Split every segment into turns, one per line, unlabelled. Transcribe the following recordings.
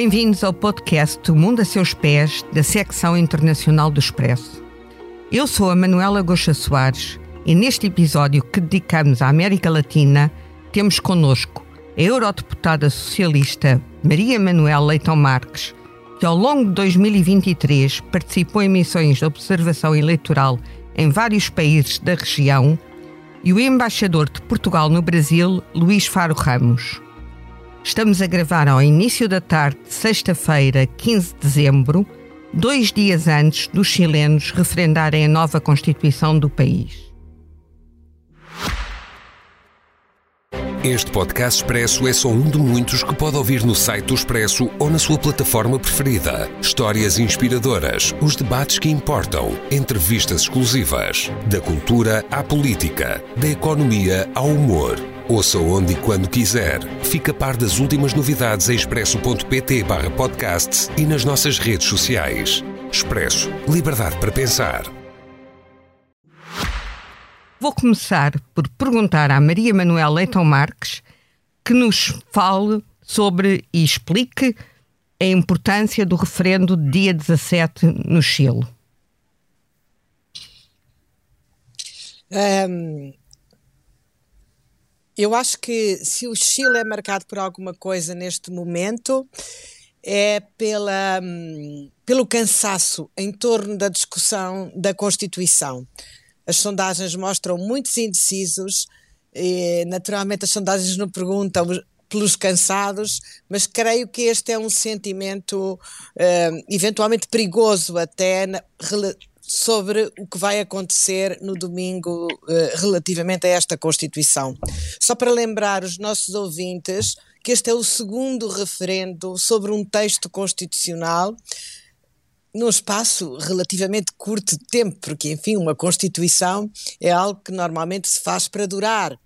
Bem-vindos ao podcast O Mundo a Seus Pés, da secção internacional do Expresso. Eu sou a Manuela Goxa Soares e neste episódio que dedicamos à América Latina, temos connosco a eurodeputada socialista Maria Manuela Leitão Marques, que ao longo de 2023 participou em missões de observação eleitoral em vários países da região, e o embaixador de Portugal no Brasil, Luís Faro Ramos. Estamos a gravar ao início da tarde de sexta-feira, 15 de dezembro, dois dias antes dos chilenos referendarem a nova Constituição do país.
Este podcast Expresso é só um de muitos que pode ouvir no site do Expresso ou na sua plataforma preferida. Histórias inspiradoras, os debates que importam, entrevistas exclusivas. Da cultura à política, da economia ao humor. Ouça onde e quando quiser. Fica a par das últimas novidades em expresso.pt barra podcasts e nas nossas redes sociais. Expresso. Liberdade para pensar.
Vou começar por perguntar à Maria Manuel Leitão Marques que nos fale sobre e explique a importância do referendo de dia 17 no Chile.
Um, eu acho que se o Chile é marcado por alguma coisa neste momento, é pela, hum, pelo cansaço em torno da discussão da Constituição. As sondagens mostram muitos indecisos, e, naturalmente as sondagens não perguntam pelos cansados, mas creio que este é um sentimento uh, eventualmente perigoso até na, sobre o que vai acontecer no domingo eh, relativamente a esta Constituição. Só para lembrar os nossos ouvintes que este é o segundo referendo sobre um texto constitucional num espaço relativamente curto de tempo, porque, enfim, uma Constituição é algo que normalmente se faz para durar.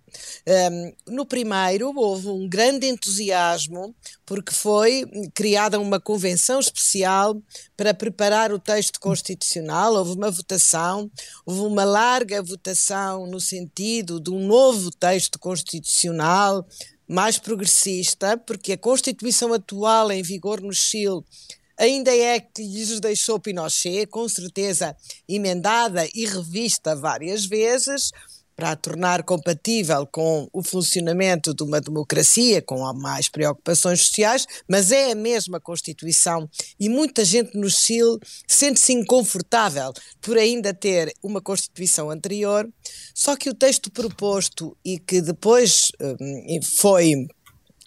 Um, no primeiro houve um grande entusiasmo porque foi criada uma convenção especial para preparar o texto constitucional, houve uma votação, houve uma larga votação no sentido de um novo texto constitucional mais progressista, porque a Constituição atual em vigor no Chile ainda é que lhes deixou Pinochet, com certeza emendada e revista várias vezes, para a tornar compatível com o funcionamento de uma democracia, com mais preocupações sociais, mas é a mesma Constituição e muita gente no Chile sente-se inconfortável por ainda ter uma Constituição anterior, só que o texto proposto e que depois hum, foi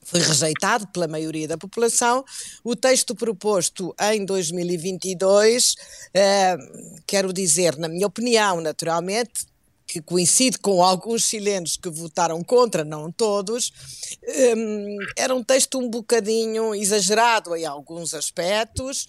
foi rejeitado pela maioria da população. O texto proposto em 2022, eh, quero dizer, na minha opinião, naturalmente, que coincide com alguns chilenos que votaram contra, não todos, um, era um texto um bocadinho exagerado em alguns aspectos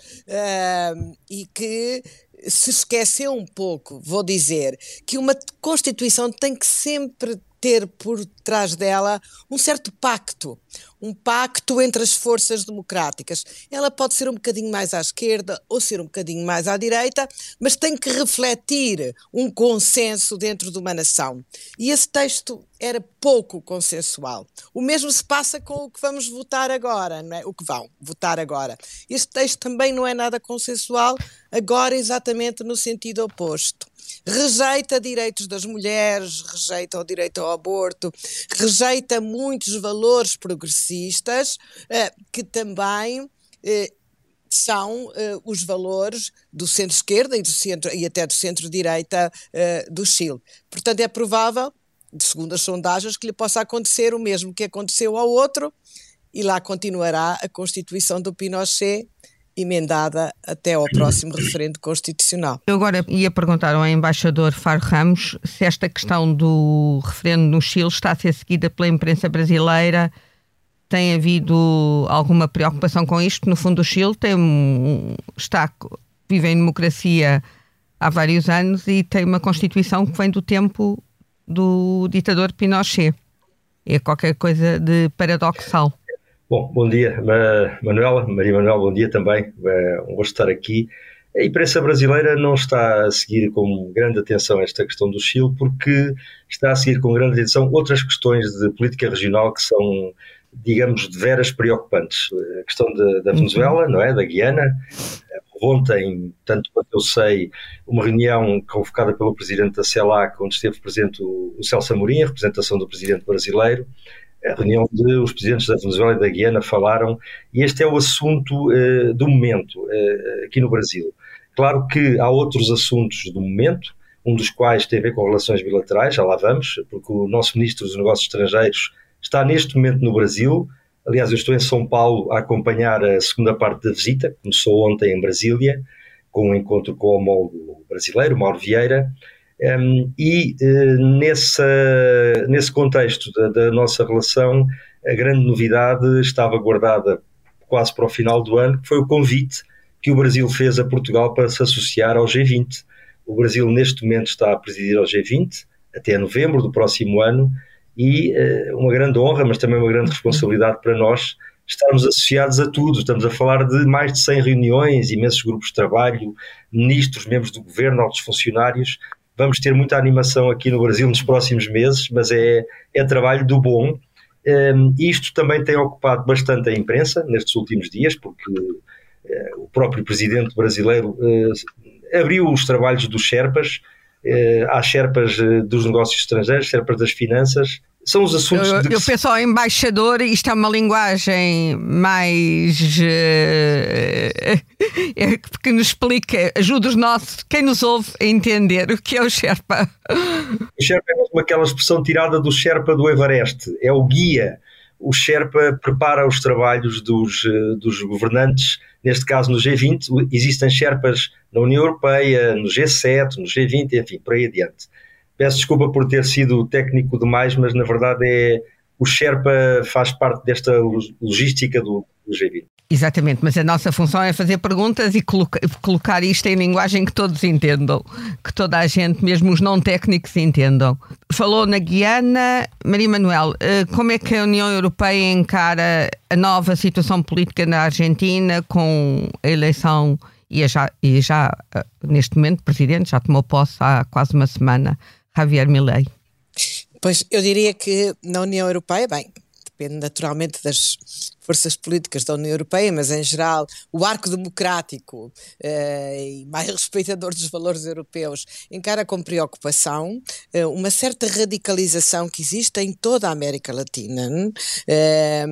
um, e que se esqueceu um pouco, vou dizer, que uma Constituição tem que sempre ter por trás dela um certo pacto, um pacto entre as forças democráticas. Ela pode ser um bocadinho mais à esquerda ou ser um bocadinho mais à direita, mas tem que refletir um consenso dentro de uma nação. E esse texto era pouco consensual. O mesmo se passa com o que vamos votar agora, não é? O que vão votar agora. Este texto também não é nada consensual, agora exatamente no sentido oposto rejeita direitos das mulheres, rejeita o direito ao aborto, rejeita muitos valores progressistas eh, que também eh, são uh, os valores do centro-esquerda e, do centro, e até do centro-direita do Chile. Portanto, é provável, segundo as sondagens, que lhe possa acontecer o mesmo que aconteceu ao outro, e lá continuará a constituição do Pinochet emendada até ao próximo referendo constitucional.
Eu agora ia perguntar ao embaixador Faro Ramos se esta questão do referendo no Chile está a ser seguida pela imprensa brasileira. Tem havido alguma preocupação com isto? No fundo, o Chile tem, está, vive em democracia há vários anos e tem uma Constituição que vem do tempo do ditador Pinochet. É qualquer coisa de paradoxal.
Bom, bom dia, Manuela, Maria Manuel, bom dia também, é um gosto estar aqui. A imprensa brasileira não está a seguir com grande atenção esta questão do Chile, porque está a seguir com grande atenção outras questões de política regional que são digamos, de veras preocupantes. A questão de, da Venezuela, não é? Da Guiana. Ontem, tanto quanto eu sei, uma reunião convocada pelo presidente da CELAC, onde esteve presente o, Celso Amorim, a representação do presidente brasileiro, a reunião de os presidentes da Venezuela e da Guiana falaram, e este é o assunto uh, do momento uh, aqui no Brasil. Claro que há outros assuntos do momento, um dos quais tem a ver com relações bilaterais, já lá vamos, porque o nosso Ministro dos Negócios Estrangeiros está neste momento no Brasil. Aliás, eu estou em São Paulo a acompanhar a segunda parte da visita, começou ontem em Brasília, com um encontro com o homólogo brasileiro, Mauro Vieira, um, e uh, nessa, nesse contexto da, da, nossa relação, a grande novidade estava guardada quase para o final do ano, que foi o convite que o Brasil fez a Portugal para se associar ao G20. O Brasil, neste momento, está a presidir ao G20 até novembro do próximo ano e uh, uma grande honra, mas também uma grande responsabilidade para nós estarmos associados a tudo. Estamos a falar de mais de 100 reuniões, imensos grupos de trabalho, ministros, membros do governo, altos funcionários. Vamos ter muita animação aqui no Brasil nos próximos meses, mas é, é trabalho do bom. Um, ehm, isto também tem ocupado bastante a imprensa nestes últimos dias, porque uh, o próprio presidente brasileiro uh, abriu os trabalhos dos Sherpas, há Sherpas uh, dos negócios estrangeiros, Sherpas das finanças, são os assuntos.
Eu, eu penso ao embaixador, isto é uma linguagem mais. Uh, que nos explica, ajuda os nossos, quem nos ouve a entender o que é o Sherpa.
O Sherpa é uma aquela expressão tirada do Sherpa do Everest, é o guia. O Sherpa prepara os trabalhos dos, dos governantes neste caso no G20, existem Sherpas na União Europeia, no G7, no G20, enfim, por aí adiante. Peço desculpa por ter sido técnico demais, mas na verdade é o Sherpa faz parte desta logística do, do G20.
Exatamente, mas a nossa função é fazer perguntas e colocar, colocar isto em linguagem que todos entendam, que toda a gente, mesmo os não técnicos, entendam. Falou na Guiana, Maria Manuel, eh, como é que a União Europeia encara a nova situação política na Argentina com a eleição e já, e já eh, neste momento, o presidente já tomou posse há quase uma semana, Javier Milei?
Pois eu diria que na União Europeia, bem, depende naturalmente das forças políticas da União Europeia, mas em geral o arco democrático eh, e mais respeitador dos valores europeus encara com preocupação eh, uma certa radicalização que existe em toda a América Latina, eh,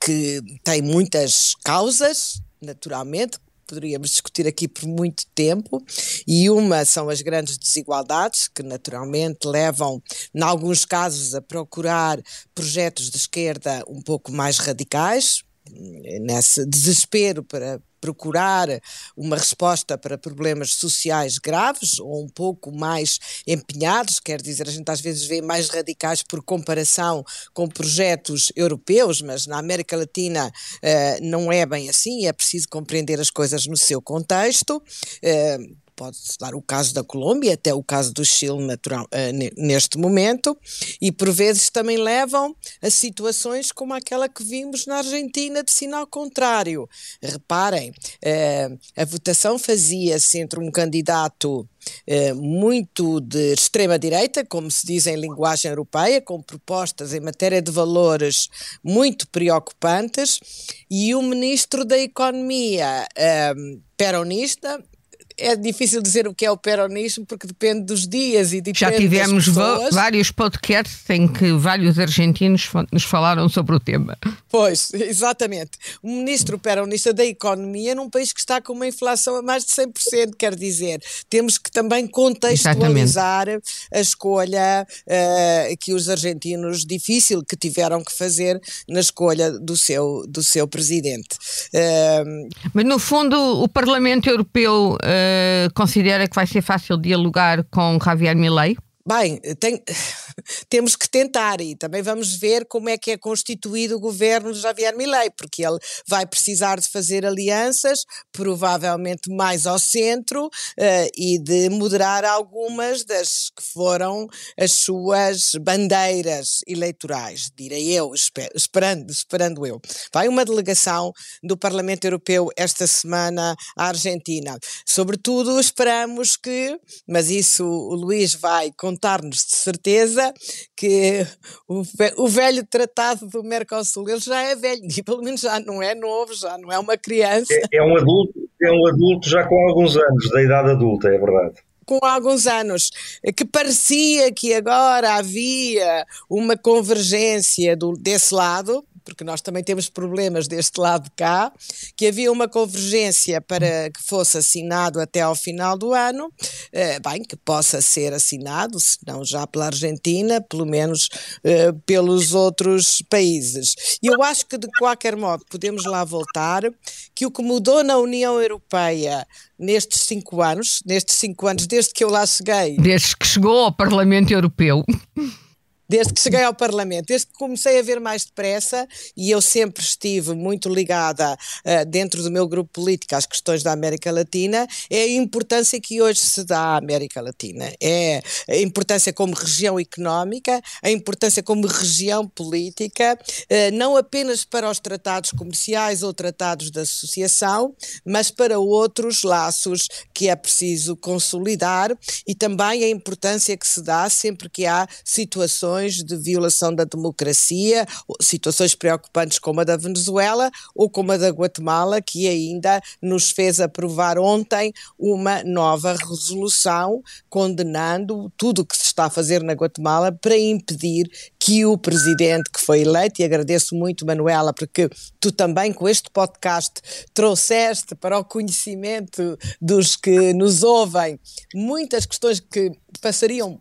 que tem muitas causas, naturalmente, poderíamos discutir aqui por muito tempo, e uma são as grandes desigualdades, que naturalmente levam, em alguns casos, a procurar projetos de esquerda um pouco mais radicais, nesse desespero para procurar uma resposta para problemas sociais graves ou um pouco mais empenhados, quer dizer, a gente às vezes vê mais radicais por comparação com projetos europeus, mas na América Latina uh, não é bem assim, é preciso compreender as coisas no seu contexto. Uh, pode-se dar o caso da Colômbia, até o caso do Chile natural, uh, neste momento, e por vezes também levam a situações como aquela que vimos na Argentina de sinal contrário. Reparem, uh, a votação fazia-se entre um candidato Uh, muito de extrema-direita, como se diz em linguagem europeia, com propostas em matéria de valores muito preocupantes, e o ministro da Economia uh, peronista, é difícil dizer o que é o peronismo porque depende dos dias e depende
Já tivemos vários podcasts em que vários argentinos nos falaram sobre o tema.
Pois, exatamente. O ministro peronista da Economia num país que está com uma inflação a mais de 100%, quer dizer, temos que também contextualizar exatamente. a escolha uh, que os argentinos, difícil que tiveram que fazer na escolha do seu, do seu presidente. Uh,
Mas no fundo o Parlamento Europeu uh, considera que vai ser fácil dialogar com Javier Milei?
Bem, tem, temos que tentar e também vamos ver como é que é constituído o governo de Javier Milei, porque ele vai precisar de fazer alianças, provavelmente mais ao centro, uh, e de moderar algumas das que foram as suas bandeiras eleitorais, direi eu, esper, esperando, esperando eu. Vai uma delegação do Parlamento Europeu esta semana à Argentina. Sobretudo esperamos que, mas isso o Luís vai contar-nos de certeza, que o, o velho tratado do Mercosul, ele já é velho, e pelo menos já não é novo, já não é uma criança.
É, é um adulto, é um adulto já com alguns anos, da idade adulta, é verdade
com alguns anos, que parecia que agora havia uma convergência do, desse lado, porque nós também temos problemas deste lado de cá, que havia uma convergência para que fosse assinado até ao final do ano, eh, bem, que possa ser assinado, se não já pela Argentina, pelo menos eh, pelos outros países. E eu acho que de qualquer modo podemos lá voltar, que o que mudou na União Europeia nestes cinco anos, nestes cinco anos desde que eu lá cheguei.
Desde que chegou ao Parlamento Europeu
desde que cheguei ao Parlamento, desde que comecei a ver mais depressa, e eu sempre estive muito ligada uh, dentro do meu grupo político às questões da América Latina, é a importância que hoje se dá à América Latina. É a importância como região económica, a importância como região política, uh, não apenas para os tratados comerciais ou tratados de associação, mas para outros laços que é preciso consolidar e também a importância que se dá sempre que há situações situações de violação da democracia, situações preocupantes como a da Venezuela ou como a da Guatemala, que ainda nos fez aprovar ontem uma nova resolução condenando tudo o que se está a fazer na Guatemala para impedir que o presidente que foi eleito, e agradeço muito, Manuela, porque tu também com este podcast trouxeste para o conhecimento dos que nos ouvem muitas questões que passariam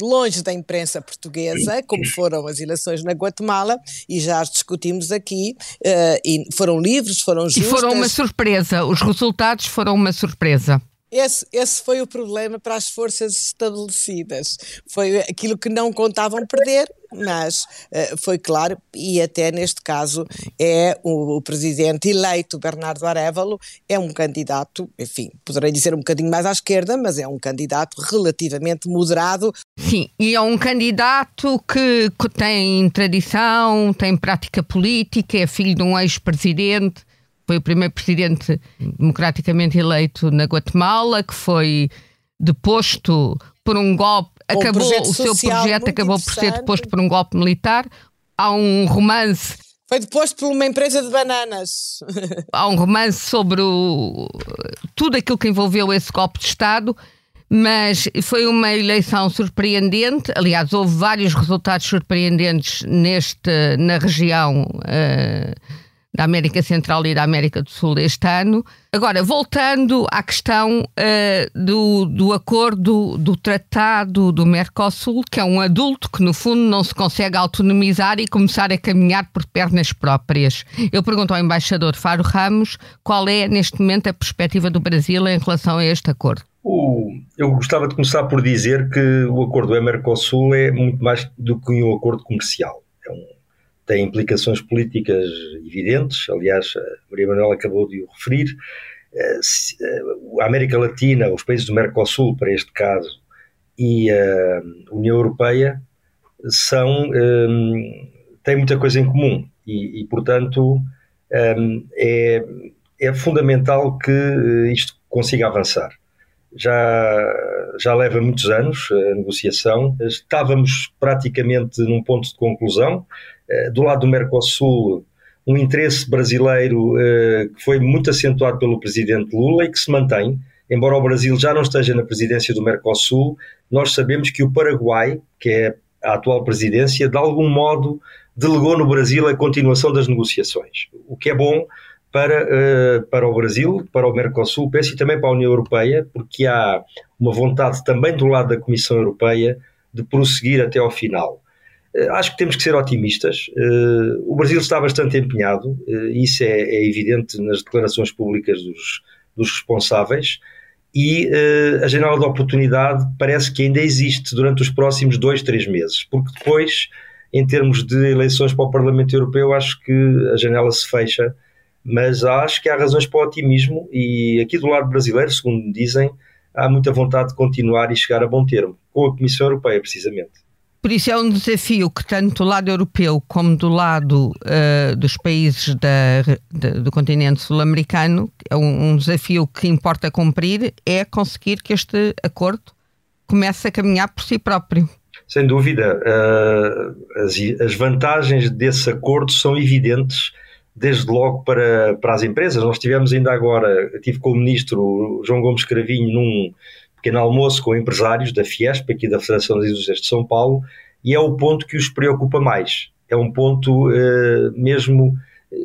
longe da imprensa portuguesa, como foram as eleições na Guatemala, e já as discutimos aqui, uh, e foram livres, foram justas.
E foram uma surpresa, os resultados foram uma surpresa.
Esse, esse foi o problema para as forças estabelecidas. Foi aquilo que não contavam perder, mas uh, foi claro, e até neste caso é o, o, presidente eleito, Bernardo Arevalo, é um candidato, enfim, poderei dizer um bocadinho mais à esquerda, mas é um candidato relativamente moderado.
Sim, e é um candidato que tem tradição, tem prática política, é filho de um ex-presidente foi o primeiro presidente democraticamente eleito na Guatemala, que foi deposto por um golpe, um acabou o seu projeto acabou por ser deposto por um golpe militar. Há um romance
foi deposto por uma empresa de bananas.
Há um romance sobre o, tudo aquilo que envolveu esse golpe de Estado, mas foi uma eleição surpreendente. Aliás, houve vários resultados surpreendentes neste, na região. Uh, da América Central e da América do Sul este ano. Agora, voltando à questão uh, do, do acordo do Tratado do Mercosul, que é um adulto que, no fundo, não se consegue autonomizar e começar a caminhar por pernas próprias. Eu pergunto ao embaixador Faro Ramos qual é, neste momento, a perspectiva do Brasil em relação a este acordo.
Eu gostava de começar por dizer que o acordo do Mercosul é muito mais do que um acordo comercial. Tem implicações políticas evidentes, aliás, Maria Manuela acabou de o referir. Eh, eh, a América Latina, os países do Mercosul, para este caso, e a União Europeia são, têm muita coisa em comum e, e portanto, é, é fundamental que eh, isto consiga avançar. Já, já leva muitos anos a negociação, estávamos praticamente num ponto de conclusão, eh, do lado do Mercosul, um interesse brasileiro eh, que foi muito acentuado pelo presidente Lula e que se mantém. Embora o Brasil já não esteja na presidência do Mercosul, nós sabemos que o Paraguai, que é a atual presidência, de algum modo delegou no Brasil a continuação das negociações, o que é bom para, uh, para o Brasil, para o Mercosul, penso e também para a União Europeia, porque há uma vontade também do lado da Comissão Europeia de prosseguir até ao final. Eh, acho que temos que ser otimistas. Eh, o Brasil está bastante empenhado, eh, isso é, é evidente nas declarações públicas dos, dos responsáveis, e a janela de oportunidade parece que ainda existe durante os próximos dois, três meses, porque depois, em termos de eleições para o Parlamento Europeu, acho que a janela se fecha, mas acho que há razões para o otimismo, e aqui do lado brasileiro, segundo me dizem, há muita vontade de continuar e chegar a bom termo, com a Comissão Europeia, precisamente.
Por isso é um desafio que tanto do lado europeu como do lado uh, dos países da, de, do continente sul-americano, é um, um, desafio que importa cumprir, é conseguir que este acordo comece a caminhar por si próprio.
Sem dúvida. Uh, as, as, vantagens desse acordo são evidentes, desde logo para, para as empresas. Nós tivemos ainda agora, tive com o ministro João Gomes Cravinho num pequeno almoço com empresários da Fiesp, aqui da Federação das Indústrias de São Paulo, e é o ponto que os preocupa mais. É um ponto uh, mesmo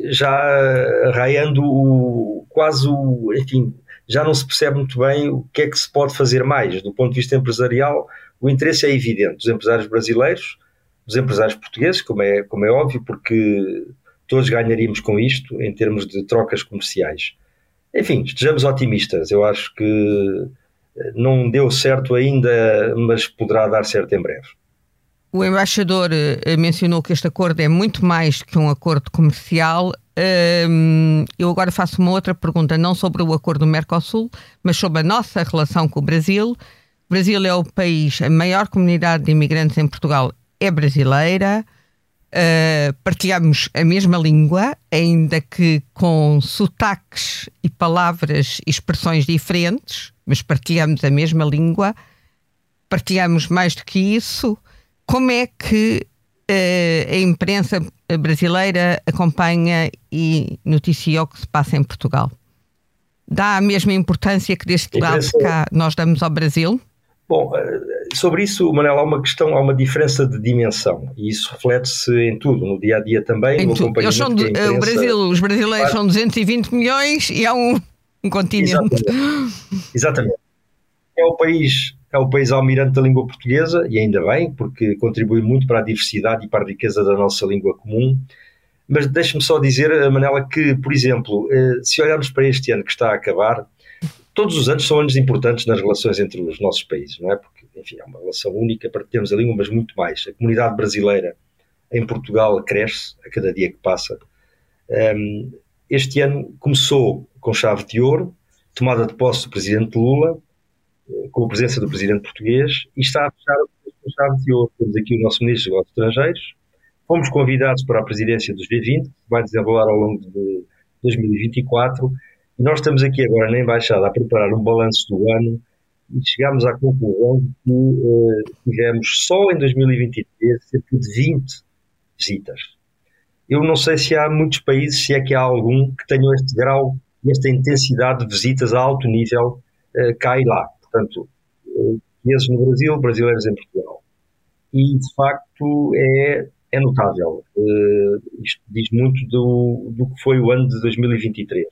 já raiando o, quase o, enfim, já não se percebe muito bem o que é que se pode fazer mais. Do ponto de vista empresarial, o interesse é evidente dos empresários brasileiros, dos empresários portugueses, como é, como é óbvio, porque todos ganharíamos com isto em termos de trocas comerciais. Enfim, estejamos otimistas. Eu acho que não deu certo ainda, mas poderá dar certo em breve.
O embaixador eh, mencionou que este acordo é muito mais que um acordo comercial. Eu agora faço uma outra pergunta, não sobre o acordo do Mercosul, mas sobre a nossa relação com o Brasil. O Brasil é o país, a maior comunidade de imigrantes em Portugal é brasileira. Uh, partilhamos a mesma língua, ainda que com sotaques e palavras e expressões diferentes, mas partilhamos a mesma língua. Partilhamos mais do que isso. Como é que uh, a imprensa brasileira acompanha e noticia o que se passa em Portugal? Dá a mesma importância que deste lado cá nós damos ao Brasil?
Bom, eh, sobre isso, Manela, há uma questão, há uma diferença de dimensão e isso reflete-se em tudo, no dia a dia também.
Em no Eles são de, imprensa... o Brasil, os brasileiros são 220 milhões e há um, um continente.
Exatamente. Exatamente. É o país é o país almirante da língua portuguesa, e ainda bem, porque contribui muito para a diversidade e para a riqueza da nossa língua comum. Mas deixe-me só dizer, Manela, que, por exemplo, eh, se olharmos para este ano que está a acabar, todos os anos são anos importantes nas relações entre os nossos países, não é? Porque, enfim, é uma relação única para termos a língua, mas muito mais. A comunidade brasileira em Portugal cresce a cada dia que passa. Ehm, este ano começou com chave de ouro, tomada de posse do presidente Lula, com a presença do presidente português e está a fechar com chave de ouro. Temos aqui o nosso ministro dos Estrangeiros. Fomos convidados para a presidência dos G20, que vai desenrolar ao longo de 2024. E nós estamos aqui agora na Embaixada a preparar um balanço do ano e chegámos à conclusão que uh, tivemos só em 2023 cerca de 20 visitas. Eu não sei se há muitos países, se é que há algum, que tenham este grau, esta intensidade de visitas a alto nível uh, cá e lá. Portanto, chineses no Brasil, brasileiros em Portugal. E, de facto, é, é notável. Uh, isto diz muito do, do que foi o ano de 2023.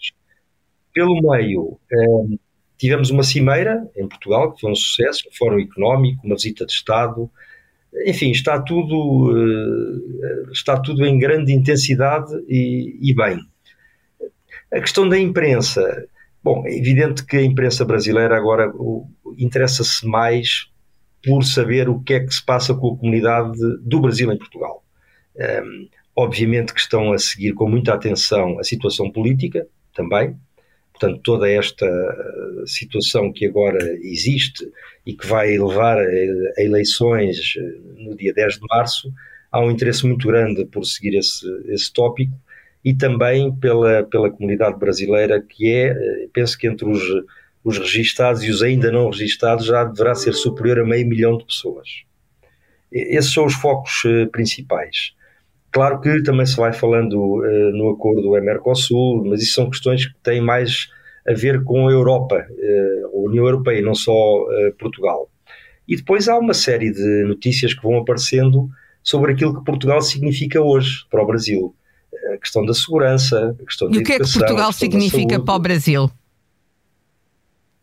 Pelo meio, uh, tivemos uma cimeira em Portugal, que foi um sucesso, um fórum económico, uma visita de Estado. Enfim, está tudo, uh, está tudo em grande intensidade e, e bem. A questão da imprensa, Bom, é evidente que a imprensa brasileira agora interessa-se mais por saber o que é que se passa com a comunidade do Brasil em Portugal. Um, obviamente que estão a seguir com muita atenção a situação política também, portanto, toda esta situação que agora existe e que vai levar a, eleições eh, no dia 10 de março, há um interesse muito grande por seguir esse, esse tópico e também pela, pela comunidade brasileira, que é, eh, penso que entre os, os registados e os ainda não registados já deverá ser superior a meio milhão de pessoas. Esses são os focos principais. Claro que também se vai falando uh, no acordo do Mercosul, mas isso são questões que têm mais a ver com a Europa, uh, a União Europeia, não só Portugal. E depois há uma série de notícias que vão aparecendo sobre aquilo que Portugal significa hoje para o Brasil a questão da segurança, a questão da
E o que é que Portugal significa para o Brasil?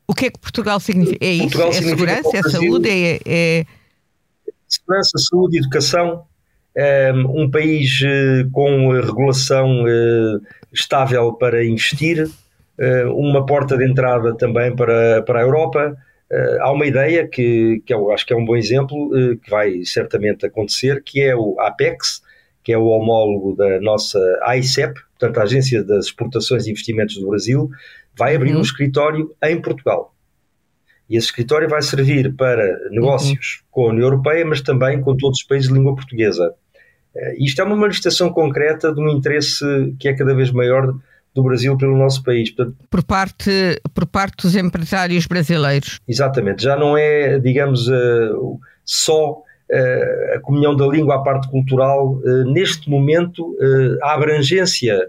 O que é que Portugal significa? É isso? Portugal é segurança, é saúde, é, é...
Segurança, saúde, educação, um país eh, com regulação eh, estável para investir, eh, uma porta de entrada também para, para a Europa. Há uma ideia que, que eu acho que é um bom exemplo, que vai certamente acontecer, que é o APEX, que é o homólogo da nossa AICEP, portanto, a Agência das Exportações e Investimentos do Brasil, vai abrir uhum. um escritório em Portugal. E esse escritório vai servir para negócios uhum. com a União Europeia, mas também com todos os países de língua portuguesa. Uh, isto é uma manifestação concreta de um interesse que é cada vez maior do Brasil pelo nosso país.
Por, parte, por parte dos empresários brasileiros.
Exatamente. Já não é, digamos, uh, só a comunhão da língua, a parte cultural, neste momento a abrangência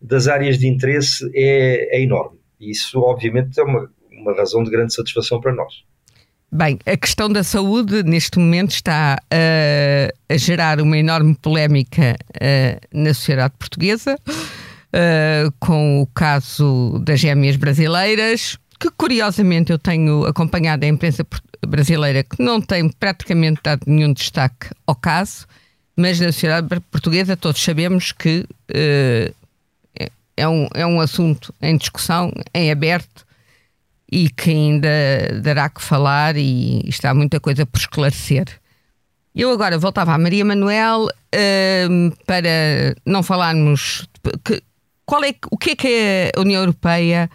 das áreas de interesse é, é enorme. Isso, obviamente, é uma, uma razão de grande satisfação para nós.
Bem, a questão da saúde neste momento está uh, a gerar uma enorme polémica uh, na sociedade portuguesa, uh, com o caso das gêmeas brasileiras, que curiosamente eu tenho acompanhado a imprensa brasileira, que não tem praticamente dado nenhum destaque ao caso, mas na sociedade portuguesa todos sabemos que é um, é um assunto em discussão, em aberto e que ainda dará que falar e está muita coisa por esclarecer. Eu agora voltava à Maria Manuel uh, para não falarmos que, qual é, o que é que a União Europeia,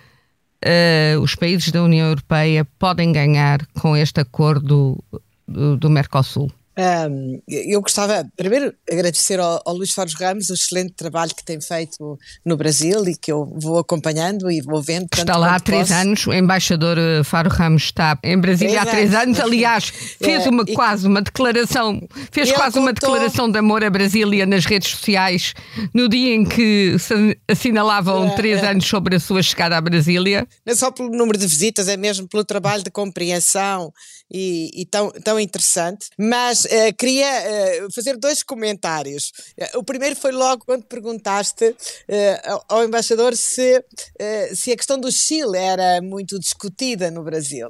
uh, os países da União Europeia podem ganhar com este acordo do, do Mercosul.
Um, eu gostava, primeiro, agradecer ao, ao Luís Faros Ramos o excelente trabalho que tem feito no Brasil e que eu vou acompanhando e vou vendo.
Está lá há três posso. anos, o embaixador eh, Faro Ramos está em Brasília três há três anos. anos. Aliás, fez é, uma, e, quase uma declaração, fez quase contou, uma declaração de amor a Brasília nas redes sociais no dia em que se assinalavam é, três é. anos sobre a sua chegada a Brasília.
Não é só pelo número de visitas, é mesmo pelo trabalho de compreensão e, e tão, tão interessante. Mas uh, queria uh, fazer dois comentários. Uh, o primeiro foi logo quando perguntaste ao, ao, embaixador se, se a questão do Chile era muito discutida no Brasil.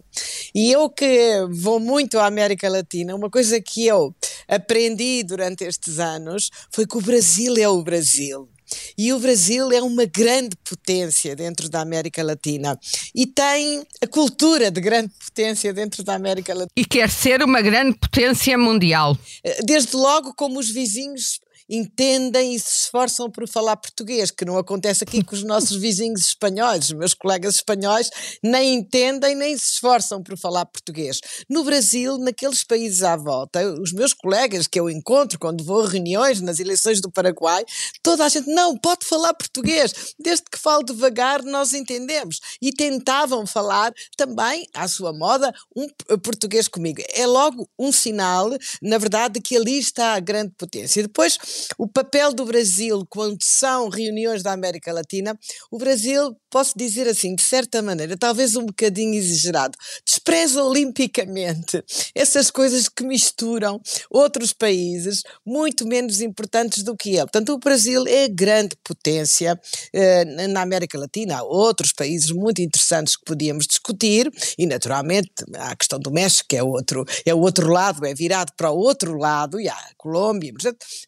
E eu que vou muito à América Latina, uma coisa que eu aprendi durante estes anos foi que o Brasil é o Brasil. E o Brasil é uma grande potência dentro da América Latina e tem a cultura de grande potência dentro da América Latina.
E quer ser uma grande potência mundial.
Desde logo, como os vizinhos entendem e se esforçam por falar português, que não acontece aqui com os nossos vizinhos espanhóis. Os meus colegas espanhóis nem entendem nem se esforçam por falar português. No Brasil, naqueles países à volta, os meus colegas que eu encontro quando vou a reuniões nas eleições do Paraguai, toda a gente, não, pode falar português, desde que falo devagar nós entendemos. E tentavam falar também, à sua moda, um português comigo. É logo um sinal, na verdade, de que ali está a grande potência. Depois, o papel do Brasil quando são reuniões da América Latina, o Brasil, posso dizer assim, de certa maneira, talvez um bocadinho exagerado, despreza olimpicamente essas coisas que misturam outros países muito menos importantes do que ele. Portanto, o Brasil é grande potência eh, na América Latina. Há outros países muito interessantes que podíamos discutir e, naturalmente, há a questão do México, que é outro, é o outro lado, é virado para o outro lado, e há a Colômbia,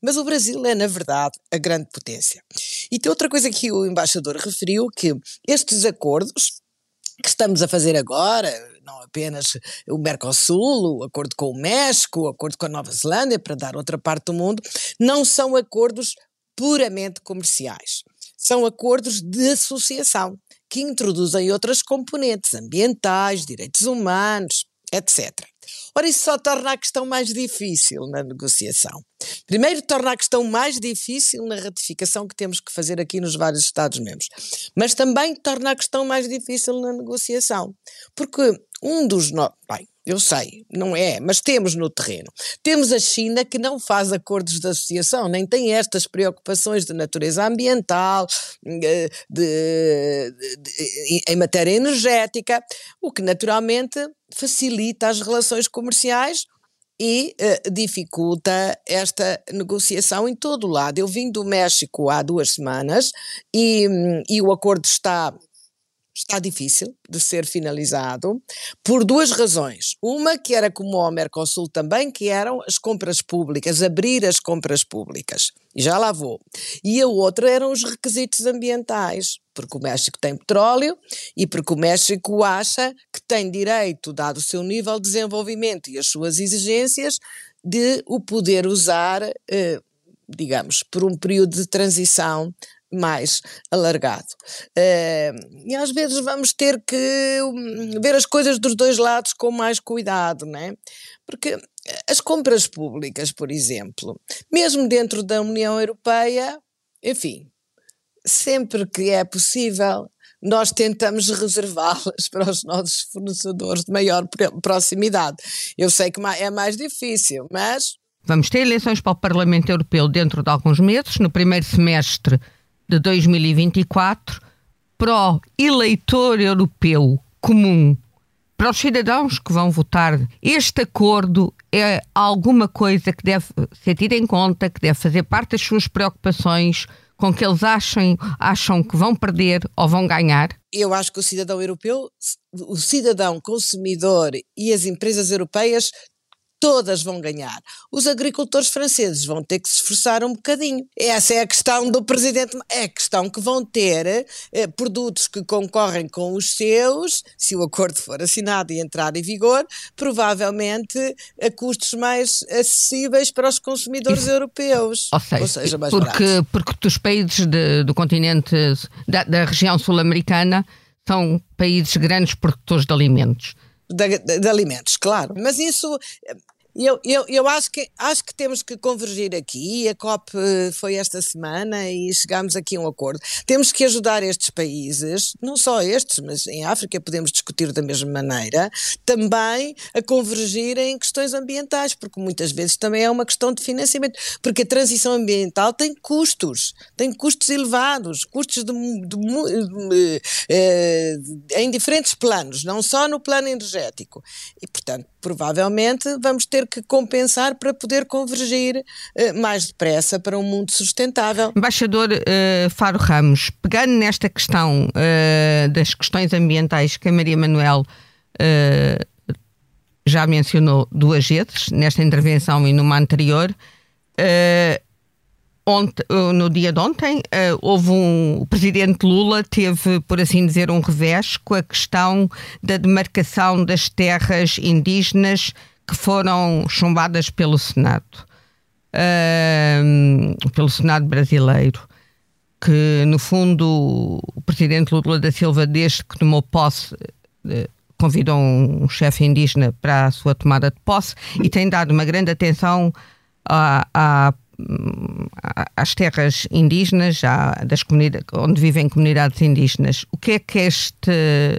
mas o Brasil Brasil é, na verdade, a grande potência. E tem outra coisa que o embaixador referiu, que estes acordos que estamos a fazer agora, não apenas o Mercosul, o acordo com o México, o acordo com a Nova Zelândia, para dar outra parte do mundo, não são acordos puramente comerciais. São acordos de associação que introduzem outras componentes ambientais, direitos humanos, etc. Ora, isso só torna a questão mais difícil na negociação. Primeiro, torna a questão mais difícil na ratificação que temos que fazer aqui nos vários Estados-membros, mas também torna a questão mais difícil na negociação, porque um dos. No... Bem, eu sei, não é, mas temos no terreno. Temos a China que não faz acordos de associação, nem tem estas preocupações de natureza ambiental, eh, de, de, de, em matéria energética, o que naturalmente facilita as relações comerciais e uh, dificulta esta negociação em todo o lado. Eu vim do México há duas semanas e, e o acordo está está difícil de ser finalizado por duas razões. Uma que era como ao Mercosul também, que eram as compras públicas, abrir as compras públicas. E já lá vou. E a outra eram os requisitos ambientais, porque o México tem petróleo e porque o México acha tem direito, dado o seu nível de desenvolvimento e as suas exigências, de o poder usar, eh, digamos, por um período de transição mais alargado. Uh, e às vezes vamos ter que hum, ver as coisas dos dois lados com mais cuidado, não é? Porque as compras públicas, por exemplo, mesmo dentro da União Europeia, enfim, sempre que é possível, nós tentamos reservá-las para os nossos fornecedores de maior proximidade. Eu sei que é mais difícil, mas.
Vamos ter eleições para o Parlamento Europeu dentro de alguns meses, no primeiro semestre de 2024, para o eleitor europeu comum, para os cidadãos que vão votar, este acordo é alguma coisa que deve ser tida em conta, que deve fazer parte das suas preocupações com que eles acham, acham que vão perder ou vão ganhar?
Eu acho que o cidadão europeu, o cidadão consumidor e as empresas europeias todas vão ganhar. Os agricultores franceses vão ter que se esforçar um bocadinho. Essa é a questão do presidente, é a questão que vão ter eh, produtos que concorrem com os seus, se o acordo for assinado e entrar em vigor, provavelmente a custos mais acessíveis para os consumidores Isso, europeus.
Ou seja, ou seja mais porque, baratos. porque os países de, do continente, da, da região sul-americana, são países grandes produtores de alimentos
de, de, alimentos, claro. Mas isso eu, eu, eu acho, que, acho que temos que convergir aqui. A COP eh, foi esta semana e chegámos aqui a um acordo. Temos que ajudar estes países, não só estes, mas em África podemos discutir da mesma maneira, também a convergir em questões ambientais, porque muitas vezes também é uma questão de financiamento. Porque a transição ambiental tem custos, tem custos elevados, custos de, de, de, eh, de, em diferentes planos, não só no plano energético. E, portanto, provavelmente vamos ter que compensar para poder convergir uh, mais depressa para um mundo sustentável.
Embaixador uh, Faro Ramos, pegando nesta questão uh, das questões ambientais que a Maria Manuel já mencionou duas vezes, nesta intervenção e numa anterior, Ontem, no dia de ontem, houve um, o presidente Lula teve, por assim dizer, um revés com a questão da demarcação das terras indígenas que foram chumbadas pelo Senado, uh, pelo Senado brasileiro, que no fundo o presidente Lula da Silva, desde que tomou posse, convidou um chefe indígena para a sua tomada de posse e tem dado uma grande atenção à, à às terras indígenas, à, das comunidades, onde vivem comunidades indígenas. O que é que este,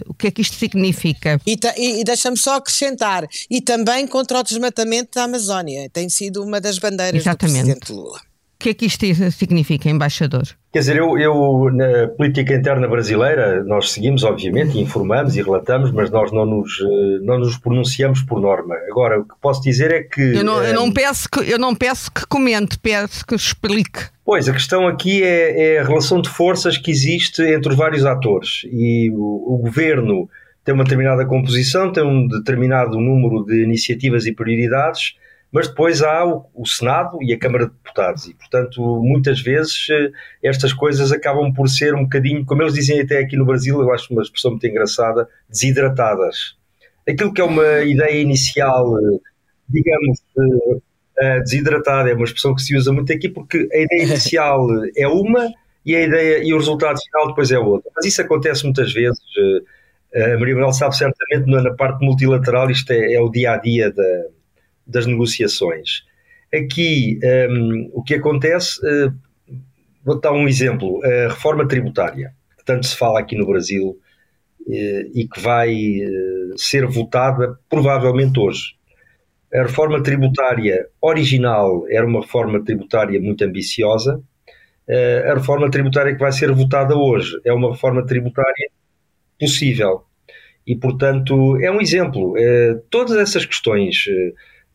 o que é que isto significa?
E, e, e deixa-me só acrescentar, e também contra o desmatamento da Amazónia, tem sido uma das bandeiras Exatamente. do Presidente Lula.
O que é que isto significa, embaixador?
Quer dizer, eu, eu, na política interna brasileira, nós seguimos, obviamente, informamos e relatamos, mas nós não nos, eh, não nos pronunciamos por norma. Agora, o que posso dizer é que.
Eu não, eu não, eh, peço, que, eu não peço que comente, peço que explique.
Pois, a questão aqui é, é a relação de forças que existe entre os vários atores. E o, o governo tem uma determinada composição, tem um determinado número de iniciativas e prioridades mas depois há o, o, Senado e a Câmara de Deputados, e portanto, muitas vezes eh, estas coisas acabam por ser um bocadinho, como eles dizem até aqui no Brasil, eu acho uma expressão muito engraçada, desidratadas. Aquilo que é uma ideia inicial, eh, digamos, eh, desidratada, é uma expressão que se usa muito aqui, porque a ideia inicial é uma e a ideia e o resultado final depois é outra. Mas isso acontece muitas vezes. A Maria Manuel sabe certamente na parte multilateral, isto é, é o dia a dia da das negociações. Aqui, um, o que acontece, uh, vou dar um exemplo, a reforma tributária, que tanto se fala aqui no Brasil uh, e que vai uh, ser votada provavelmente hoje. A reforma tributária original era uma reforma tributária muito ambiciosa. A reforma tributária que vai ser votada hoje é uma reforma tributária possível. E, portanto, é um exemplo. Todas essas questões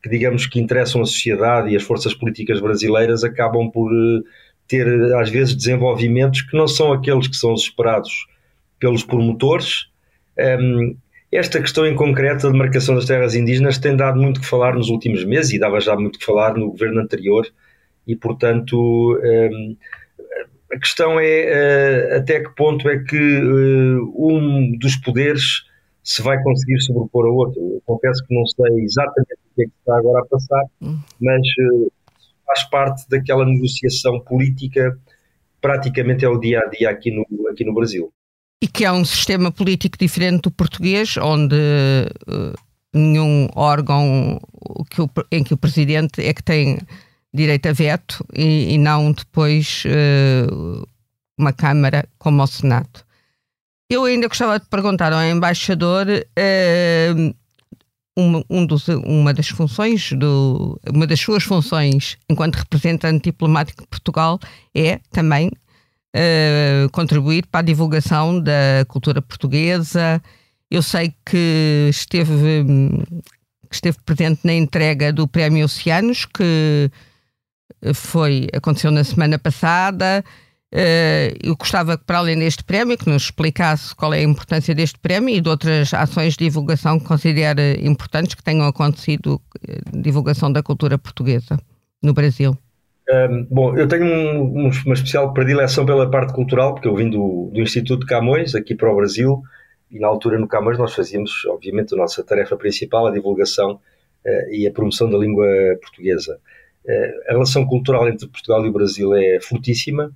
que digamos que interessam a sociedade e as forças políticas brasileiras acabam por eh, ter às vezes desenvolvimentos que não são aqueles que são esperados pelos promotores. Esta questão em concreto da demarcação das terras indígenas tem dado muito que falar nos últimos meses e dava já muito que falar no governo anterior e portanto a questão é uh, até que ponto é que uh, um dos poderes se vai conseguir sobrepor ao outro. Eu confesso que não sei exatamente o que é que está agora a passar, hum. mas uh, faz parte daquela negociação política, praticamente é o dia a dia aqui no, aqui no Brasil.
E que é um sistema político diferente do português, onde uh, nenhum órgão que o, em que o presidente é que tem direito a veto e, e não depois uh, uma Câmara como o Senado. Eu ainda gostava de perguntar ao embaixador uh, uma, um dos, uma das funções do, uma das suas funções enquanto representante diplomático de Portugal é também uh, contribuir para a divulgação da cultura portuguesa. Eu sei que esteve, que esteve presente na entrega do Prémio Oceanos, que foi aconteceu na semana passada. Uh, eu gostava que, para além deste prémio, que nos explicasse qual é a importância deste prémio e de outras ações de divulgação que considera importantes que tenham acontecido, eh, divulgação da cultura portuguesa no Brasil.
Um, bom, eu tenho um, uma especial predileção pela parte cultural, porque eu vim do, do Instituto de Camões, aqui para o Brasil, e na altura no Camões nós fazíamos, obviamente, a nossa tarefa principal, a divulgação uh, e a promoção da língua portuguesa. Uh, a relação cultural entre Portugal e o Brasil é fortíssima,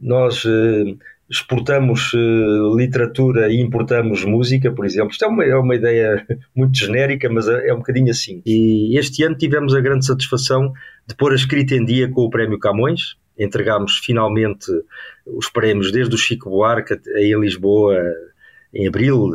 nós uh, exportamos uh, literatura e importamos música, por exemplo. Isto é uma, é uma ideia muito genérica, mas é, é um bocadinho assim. E este ano tivemos a grande satisfação de pôr a escrita em dia com o Prémio Camões. Entregámos finalmente os prémios desde o Chico Buarque em Lisboa em abril,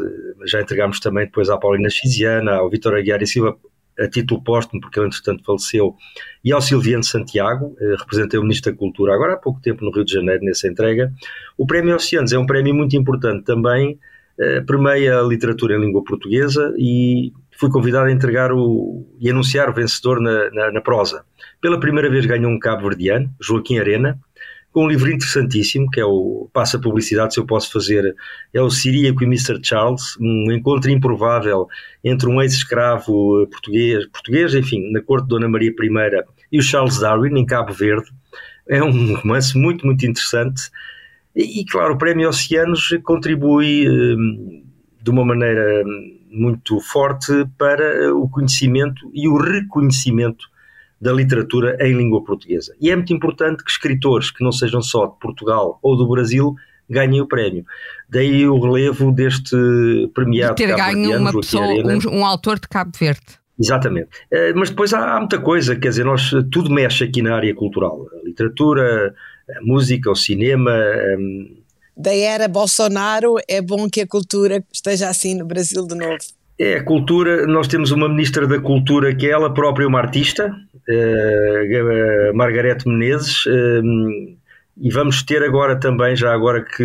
já entregámos também depois à Paulina Chiziana, ao Vitor Aguiar e Silva a título póstumo, porque ele entretanto faleceu, e ao Silviano Santiago, eh, representei o Ministro da Cultura agora há pouco tempo no Rio de Janeiro, nessa entrega. O Prémio Oceanos é um prémio muito importante também, eh, permeia a literatura em língua portuguesa e fui convidado a entregar o, e anunciar o vencedor na, na, na prosa. Pela primeira vez ganhou um cabo-verdiano, Joaquim Arena, com um livro interessantíssimo, que é o Passa Publicidade, se eu posso fazer, é o Siríaco e Mr. Charles, um encontro improvável entre um ex-escravo português, português, enfim, na corte de Dona Maria I e o Charles Darwin, em Cabo Verde. É um romance muito, muito interessante. E, e claro, o Prémio Oceanos contribui hum, de uma maneira muito forte para o conhecimento e o reconhecimento da literatura em língua portuguesa. E é muito importante que escritores que não sejam só de Portugal ou do Brasil ganhem o prémio. Daí o relevo deste premiado.
De ter ganho uma pessoa, um, um, autor de Cabo Verde.
Exatamente. Uh, mas depois há, há, muita coisa, quer dizer, nós, tudo mexe aqui na área cultural. A literatura, a música, o cinema. Um...
Da era Bolsonaro, é bom que a cultura esteja assim no Brasil de novo.
É, a cultura, nós temos uma ministra da cultura que é ela própria uma artista, uh, Margarete Menezes, uh, e vamos ter agora também, já agora que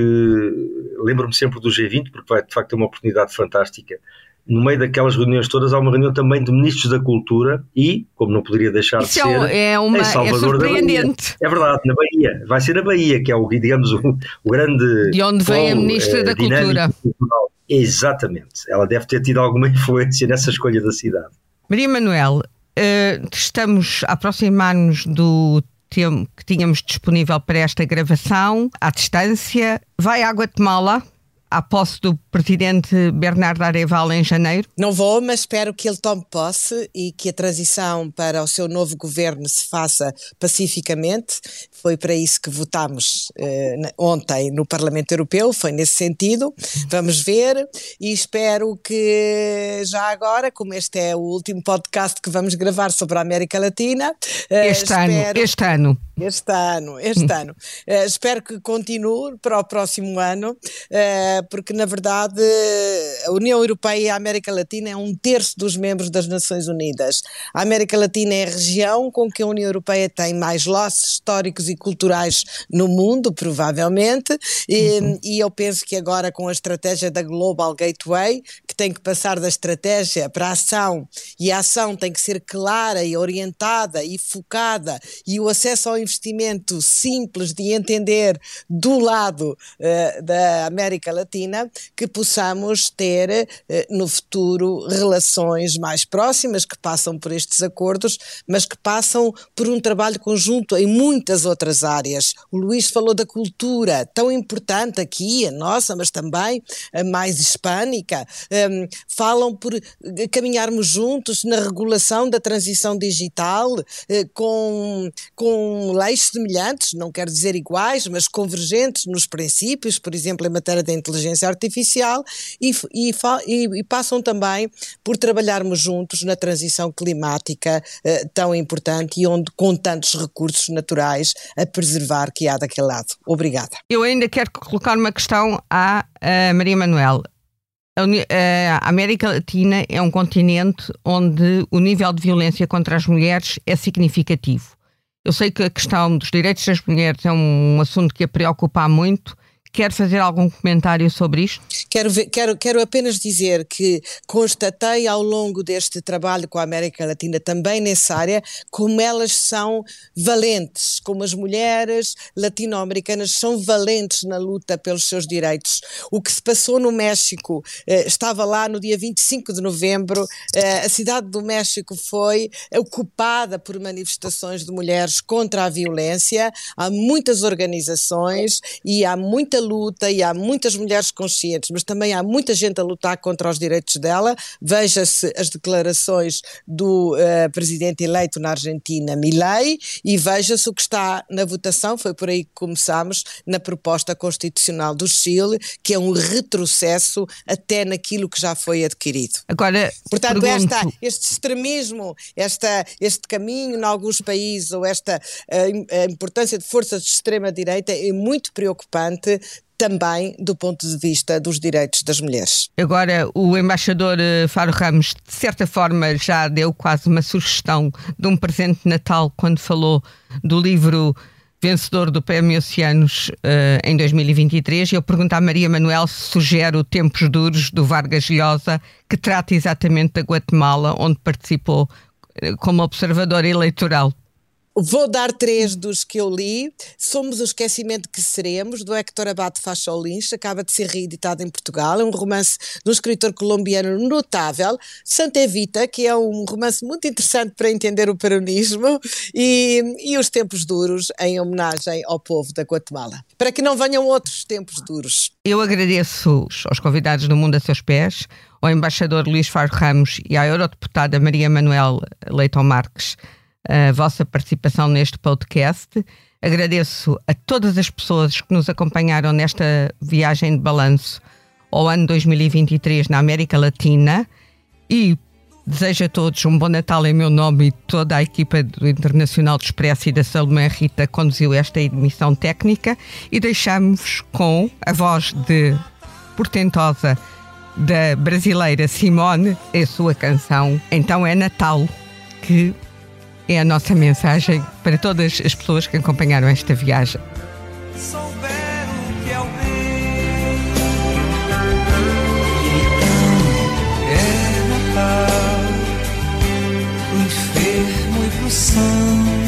lembro-me sempre do G20, porque vai de facto ter uma oportunidade fantástica. No meio daquelas reuniões todas, há uma reunião também de ministros da cultura e, como não poderia deixar Isso de ser,
é, uma, em Salvador é surpreendente.
É verdade, na Bahia. Vai ser na Bahia, que é o, digamos, o, o grande.
De onde vem a ministra da Cultura.
Cultural. Exatamente. Ela deve ter tido alguma influência nessa escolha da cidade.
Maria Manuel, uh, estamos a aproximar-nos do tempo que tínhamos disponível para esta gravação, à distância. Vai à Guatemala? à posse do presidente Bernardo Areval em janeiro?
Não vou, mas espero que ele tome posse e que a transição para o seu novo governo se faça pacificamente. Foi para isso que votámos eh, ontem no Parlamento Europeu, foi nesse sentido. Vamos ver e espero que já agora, como este é o último podcast que vamos gravar sobre a América Latina,
eh, este espero... ano, este ano.
Este ano, este ano. Uh, espero que continue para o próximo ano, uh, porque na verdade a União Europeia e a América Latina é um terço dos membros das Nações Unidas. A América Latina é a região com que a União Europeia tem mais laços históricos e culturais no mundo, provavelmente, e, uhum. e eu penso que agora com a estratégia da Global Gateway, que tem que passar da estratégia para a ação, e a ação tem que ser clara e orientada e focada, e o acesso ao investimento simples de entender do lado uh, da América Latina, que possamos ter uh, no futuro relações mais próximas que passam por estes acordos, mas que passam por um trabalho conjunto em muitas outras áreas. O Luís falou da cultura, tão importante aqui, a nossa, mas também a mais hispânica. Um, falam por caminharmos juntos na regulação da transição digital, uh, com, com leis semelhantes, não quero dizer iguais, mas convergentes nos princípios, por exemplo, em matéria de inteligência artificial social e, e, e, passam também por trabalharmos juntos na transição climática eh, tão importante e onde com tantos recursos naturais a preservar que há daquele lado. Obrigada.
Eu ainda quero colocar uma questão à, à Maria Manuel. A América Latina é um continente onde o nível de violência contra as mulheres é significativo. Eu sei que a questão dos direitos das mulheres é um assunto que a preocupa muito Quer fazer algum comentário sobre isto?
Quero, ver, quero, quero apenas dizer que constatei ao longo deste trabalho com a América Latina, também nessa área, como elas são valentes, como as mulheres latino-americanas são valentes na luta pelos seus direitos. O que se passou no México, eh, estava lá no dia 25 de novembro, eh, a cidade do México foi ocupada por manifestações de mulheres contra a violência, há muitas organizações e há muita muita luta e há muitas mulheres conscientes, mas também há muita gente a lutar contra os direitos dela. Veja-se as declarações do uh, presidente eleito na Argentina, Milei, e veja-se o que está na votação, foi por aí que começámos, na proposta constitucional do Chile, que é um retrocesso até naquilo que já foi adquirido.
Agora,
Portanto, esta, este extremismo, esta, este caminho em alguns países, ou esta uh, a importância de forças de extrema-direita é muito preocupante também do ponto de vista dos direitos das mulheres.
Agora, o embaixador eh, Faro Ramos, de certa forma, já deu quase uma sugestão de um presente de Natal quando falou do livro vencedor do Prémio Oceanos uh, em 2023. Eu pergunto à Maria Manuel se sugere o Tempos Duros do Vargas Llosa, que trata exatamente da Guatemala, onde participou uh, como observador eleitoral.
Vou dar três dos que eu li. Somos o Esquecimento que Seremos, do Héctor Abate Facholins, acaba de ser reeditado em Portugal. É um romance de um escritor colombiano notável. Santa Evita, que é um romance muito interessante para entender o peronismo. E, e Os Tempos Duros, em homenagem ao povo da Guatemala. Para que não venham outros tempos duros.
Eu agradeço aos convidados do Mundo a Seus Pés, ao embaixador Luís Faro Ramos e à eurodeputada Maria Manuel Leitão Marques a vossa participação neste podcast. Agradeço a todas as pessoas que nos acompanharam nesta viagem de balanço ao ano 2023 na América Latina e desejo a todos um bom Natal em meu nome e toda a equipa do Internacional de Expresso e da Salomé Rita conduziu esta emissão técnica e deixamos com a voz de portentosa da brasileira Simone a sua canção Então é Natal que é a nossa mensagem para todas as pessoas que acompanharam esta viagem.
são,